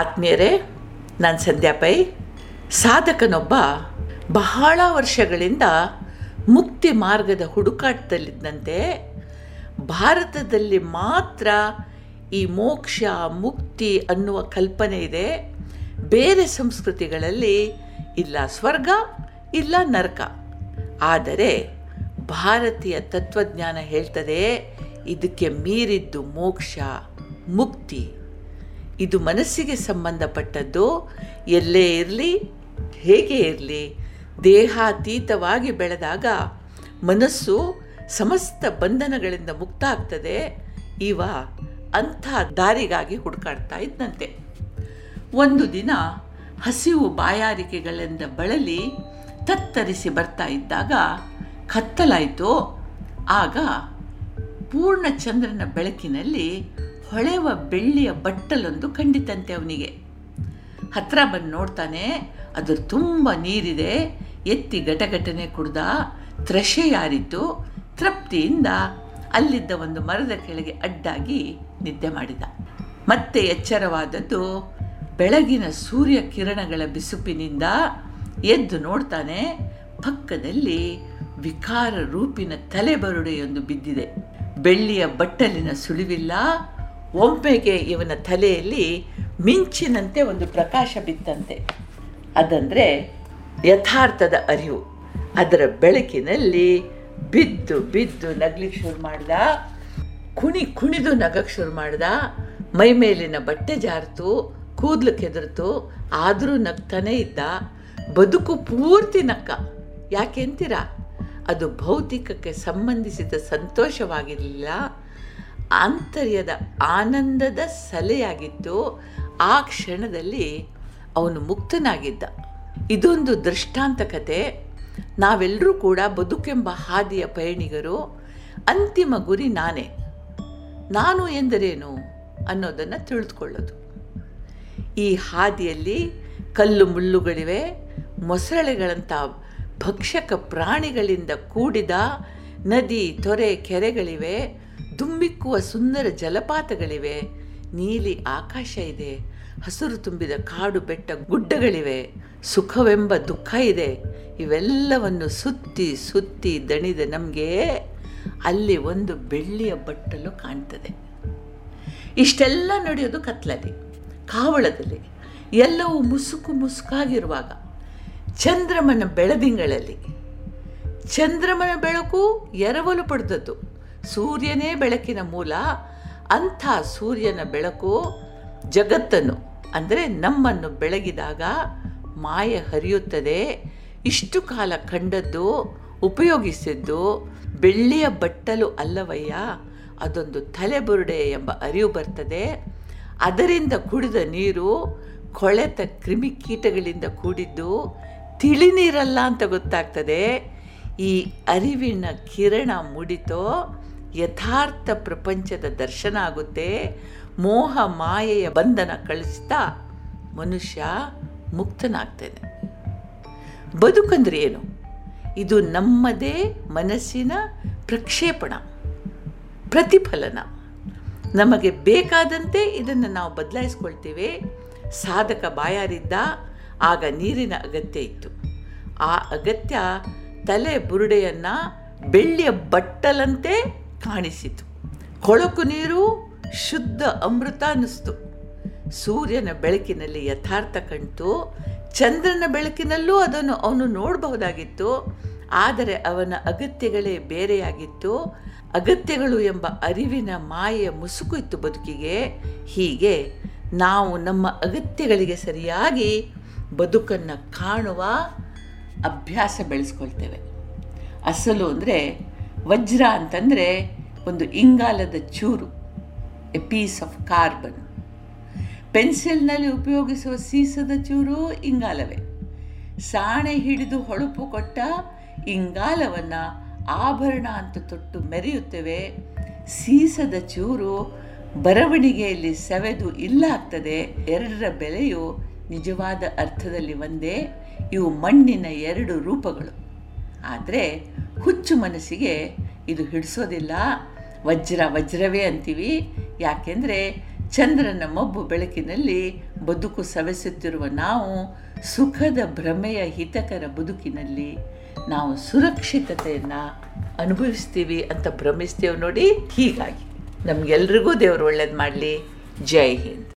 ಆತ್ಮೀಯರೇ, ನಾನು ಸಂಧ್ಯಾ ಪೈ, ಸಾಧಕನೊಬ್ಬ ಬಹಳ ವರ್ಷಗಳಿಂದ ಮುಕ್ತಿ ಮಾರ್ಗದ ಹುಡುಕಾಟದಲ್ಲಿದ್ದಂತೆ ಭಾರತದಲ್ಲಿ ಮಾತ್ರ ಈ ಮೋಕ್ಷ, ಮುಕ್ತಿ ಅನ್ನುವ ಕಲ್ಪನೆ ಇದೆ. ಬೇರೆ ಸಂಸ್ಕೃತಿಗಳಲ್ಲಿ ಇಲ್ಲ ಸ್ವರ್ಗ, ಇಲ್ಲ ನರಕ. ಆದರೆ ಭಾರತೀಯ ತತ್ವಜ್ಞಾನ ಹೇಳ್ತದೆ, ಇದಕ್ಕೆ ಮೀರಿದ್ದು ಮೋಕ್ಷ, ಮುಕ್ತಿ. ಇದು ಮನಸ್ಸಿಗೆ ಸಂಬಂಧಪಟ್ಟದ್ದು. ಎಲ್ಲೇ ಇರಲಿ, ಹೇಗೆ ಇರಲಿ, ದೇಹಾತೀತವಾಗಿ ಬೆಳೆದಾಗ ಮನಸ್ಸು ಸಮಸ್ತ ಬಂಧನಗಳಿಂದ ಮುಕ್ತ ಆಗ್ತದೆ ಇವ ಅಂಥ ದಾರಿಗಾಗಿ ಹುಡುಕಾಡ್ತಾ ಇದ್ದಂತೆ ಒಂದು ದಿನ ಹಸಿವು ಬಾಯಾರಿಕೆಗಳಿಂದ ಬಳಲಿ ತತ್ತರಿಸಿ ಬರ್ತಾ ಇದ್ದಾಗ ಕತ್ತಲಾಯಿತು. ಆಗ ಪೂರ್ಣ ಚಂದ್ರನ ಬೆಳಕಿನಲ್ಲಿ ಹೊಳೆವ ಬೆಳ್ಳಿಯ ಬಟ್ಟಲೊಂದು ಕಂಡಿತಂತೆ ಅವನಿಗೆ. ಹತ್ರ ಬಂದು ನೋಡ್ತಾನೆ, ಅದ್ರ ತುಂಬ ನೀರಿದೆ, ಎತ್ತಿ ಗಟಗಟನೆ ಕುಡ್ದ ತ್ರಷೆ ಯಾರಿತು ತೃಪ್ತಿಯಿಂದ ಅಲ್ಲಿದ್ದ ಒಂದು ಮರದ ಕೆಳಗೆ ಅಡ್ಡಾಗಿ ನಿದ್ದೆ ಮಾಡಿದ. ಮತ್ತೆ ಎಚ್ಚರವಾದದ್ದು, ಬೆಳಗಿನ ಸೂರ್ಯ ಕಿರಣಗಳ ಬಿಸುಪಿನಿಂದ ಎದ್ದು ನೋಡ್ತಾನೆ, ಪಕ್ಕದಲ್ಲಿ ವಿಕಾರ ರೂಪಿನ ತಲೆಬರುಡೆಯೊಂದು ಬಿದ್ದಿದೆ. ಬೆಳ್ಳಿಯ ಬಟ್ಟಲಿನ ಸುಳಿವಿಲ್ಲ ಒಮ್ಮೆಗೆ ಇವನ ತಲೆಯಲ್ಲಿ ಮಿಂಚಿನಂತೆ ಒಂದು ಪ್ರಕಾಶ ಬಿತ್ತಂತೆ. ಅದಂದರೆ ಯಥಾರ್ಥದ ಅರಿವು. ಅದರ ಬೆಳಕಿನಲ್ಲಿ ಬಿದ್ದು ಬಿದ್ದು ನಗ್ಲಿಕ್ಕೆ ಶುರು ಮಾಡ್ದ, ಕುಣಿ ಕುಣಿದು ನಗಕ್ಕೆ ಶುರು ಮಾಡ್ದ, ಮೈ ಮೇಲಿನ ಬಟ್ಟೆ ಜಾರ್ತು, ಕೂದಲು ಕೆದರ್ತು, ಆದರೂ ನಗ್ತಾನೇ ಇದ್ದ. ಬದುಕು ಪೂರ್ತಿ ನಕ್ಕ ಯಾಕೆಂತೀರಾ ಅದು ಭೌತಿಕಕ್ಕೆ ಸಂಬಂಧಿಸಿದ ಸಂತೋಷವಾಗಿರಲಿಲ್ಲ. ಆಂತರ್ಯದ ಆನಂದದ ಸಲೆಯಾಗಿತ್ತು ಆ ಕ್ಷಣದಲ್ಲಿ ಅವನು ಮುಕ್ತನಾಗಿದ್ದ. ಇದೊಂದು ದೃಷ್ಟಾಂತ ಕತೆ ನಾವೆಲ್ಲರೂ ಕೂಡ ಬದುಕೆಂಬ ಹಾದಿಯ ಪಯಣಿಗರು, ಅಂತಿಮ ಗುರಿ ನಾನೇ. ನಾನು ಎಂದರೇನು ಅನ್ನೋದನ್ನು ತಿಳಿದುಕೊಳ್ಳೋದು. ಈ ಹಾದಿಯಲ್ಲಿ ಕಲ್ಲು ಮುಳ್ಳುಗಳಿವೆ, ಮೊಸಳೆಗಳಂಥ ಭಕ್ಷಕ ಪ್ರಾಣಿಗಳಿಂದ ಕೂಡಿದ ನದಿ, ತೊರೆ, ಕೆರೆಗಳಿವೆ ದುಂಬಿಕ್ಕುವ ಸುಂದರ ಜಲಪಾತಗಳಿವೆ, ನೀಲಿ ಆಕಾಶ ಇದೆ, ಹಸಿರು ತುಂಬಿದ ಕಾಡು ಬೆಟ್ಟ ಗುಡ್ಡಗಳಿವೆ, ಸುಖವೆಂಬ ದುಃಖ ಇದೆ, ಇವೆಲ್ಲವನ್ನು ಸುತ್ತಿ ಸುತ್ತಿ ದಣಿದ ನಮಗೆ ಅಲ್ಲಿ ಒಂದು ಬೆಳ್ಳಿಯ ಬಟ್ಟಲು ಕಾಣ್ತದೆ. ಇಷ್ಟೆಲ್ಲ ನಡೆಯೋದು ಕತ್ಲಲ್ಲಿ, ಕಾವಳದಲ್ಲಿ, ಎಲ್ಲವೂ ಮುಸುಕು ಮುಸುಕಾಗಿರುವಾಗ, ಚಂದ್ರಮನ ಬೆಳದಿಂಗಳಲ್ಲಿ. ಚಂದ್ರಮನ ಬೆಳಕು ಎರವಲು ಪಡೆದದ್ದು. ಸೂರ್ಯನೇ ಬೆಳಕಿನ ಮೂಲ, ಅಂಥ ಸೂರ್ಯನ ಬೆಳಕು ಜಗತ್ತನ್ನು, ಅಂದರೆ ನಮ್ಮನ್ನು ಬೆಳಗಿದಾಗ ಮಾಯ ಹರಿಯುತ್ತದೆ. ಇಷ್ಟು ಕಾಲ ಕಂಡದ್ದು, ಉಪಯೋಗಿಸಿದ್ದು ಬೆಳ್ಳಿಯ ಬಟ್ಟಲು ಅಲ್ಲವಯ್ಯ, ಅದೊಂದು ತಲೆಬುರುಡೆ ಎಂಬ ಅರಿವು ಬರ್ತದೆ. ಅದರಿಂದ ಕುಡಿದ ನೀರು ಕೊಳೆತ ಕ್ರಿಮಿಕೀಟಗಳಿಂದ ಕೂಡಿದ್ದು ತಿಳಿ ನೀರಲ್ಲ ಅಂತ ಗೊತ್ತಾಗ್ತದೆ. ಈ ಅರಿವಿನ ಕಿರಣ ಮುಡಿತೋ ಯಥಾರ್ಥ ಪ್ರಪಂಚದ ದರ್ಶನ ಆಗುತ್ತೆ. ಮೋಹ, ಮಾಯೆಯ ಬಂಧನ ಕಳಿಸ್ತಾ ಮನುಷ್ಯ ಮುಕ್ತನಾಗ್ತಾನೆ. ಬದುಕಂದ್ರೆ ಏನು? ಇದು ನಮ್ಮದೇ ಮನಸ್ಸಿನ ಪ್ರಕ್ಷೇಪಣ, ಪ್ರತಿಫಲನ. ನಮಗೆ ಬೇಕಾದಂತೆ ಇದನ್ನು ನಾವು ಬದಲಾಯಿಸ್ಕೊಳ್ತೀವಿ. ಸಾಧಕ ಬಾಯಾರಿದ್ದ, ಆಗ ನೀರಿನ ಅಗತ್ಯ ಇತ್ತು. ಆ ಅಗತ್ಯ ತಲೆ ಬುರುಡೆಯನ್ನು ಬೆಳ್ಳಿಯ ಬಟ್ಟಲಂತೆ ಕಾಣಿಸಿತು. ಕೊಳಕು ನೀರು ಶುದ್ಧ ಅಮೃತ ಅನ್ನಿಸ್ತು. ಸೂರ್ಯನ ಬೆಳಕಿನಲ್ಲಿ ಯಥಾರ್ಥ ಕಣ್ತು ಚಂದ್ರನ ಬೆಳಕಿನಲ್ಲೂ ಅದನ್ನು ಅವನು ನೋಡಬಹುದಾಗಿತ್ತು. ಆದರೆ ಅವನ ಅಗತ್ಯಗಳೇ ಬೇರೆಯಾಗಿತ್ತು. ಅಗತ್ಯಗಳು ಎಂಬ ಅರಿವಿನ ಮಾಯೆಯ ಮುಸುಕು ಇತ್ತು ಬದುಕಿಗೆ. ಹೀಗೆ ನಾವು ನಮ್ಮ ಅಗತ್ಯಗಳಿಗೆ ಸರಿಯಾಗಿ ಬದುಕನ್ನು ಕಾಣುವ ಅಭ್ಯಾಸ ಬೆಳೆಸ್ಕೊಳ್ತೇವೆ. ಅಸಲು ಅಂದರೆ ವಜ್ರ ಅಂತಂದರೆ ಒಂದು ಇಂಗಾಲದ ಚೂರು ಎ ಪೀಸ್ ಆಫ್ ಕಾರ್ಬನ್ ಪೆನ್ಸಿಲ್ನಲ್ಲಿ ಉಪಯೋಗಿಸುವ ಸೀಸದ ಚೂರು ಇಂಗಾಲವೇ. ಸಾಣೆ ಹಿಡಿದು ಹೊಳಪು ಕೊಟ್ಟ ಇಂಗಾಲವನ್ನು ಆಭರಣ ಅಂತ ತೊಟ್ಟು ಮೆರೆಯುತ್ತೇವೆ. ಸೀಸದ ಚೂರು ಬರವಣಿಗೆಯಲ್ಲಿ ಸವೆದು ಇಲ್ಲ ಆಗ್ತದೆ ಎರಡರ ಬೆಲೆಯು ನಿಜವಾದ ಅರ್ಥದಲ್ಲಿ ಒಂದೇ. ಇವು ಮಣ್ಣಿನ ಎರಡು ರೂಪಗಳು. ಆದರೆ ಹುಚ್ಚು ಮನಸ್ಸಿಗೆ ಇದು ಹಿಡಿಸೋದಿಲ್ಲ. ವಜ್ರ ವಜ್ರವೇ ಅಂತೀವಿ. ಯಾಕೆಂದರೆ ಚಂದ್ರನ ಮಬ್ಬು ಬೆಳಕಿನಲ್ಲಿ ಬದುಕು ಸವೆಸುತ್ತಿರುವ ನಾವು ಸುಖದ ಭ್ರಮೆಯ ಹಿತಕರ ಬದುಕಿನಲ್ಲಿ ನಾವು ಸುರಕ್ಷಿತತೆಯನ್ನು ಅನುಭವಿಸ್ತೀವಿ ಅಂತ ಭ್ರಮಿಸ್ತೇವೆ ನೋಡಿ ಹೀಗಾಗಿ. ನಮಗೆಲ್ರಿಗೂ ದೇವರು ಒಳ್ಳೇದು ಮಾಡಲಿ. ಜೈ ಹಿಂದ್.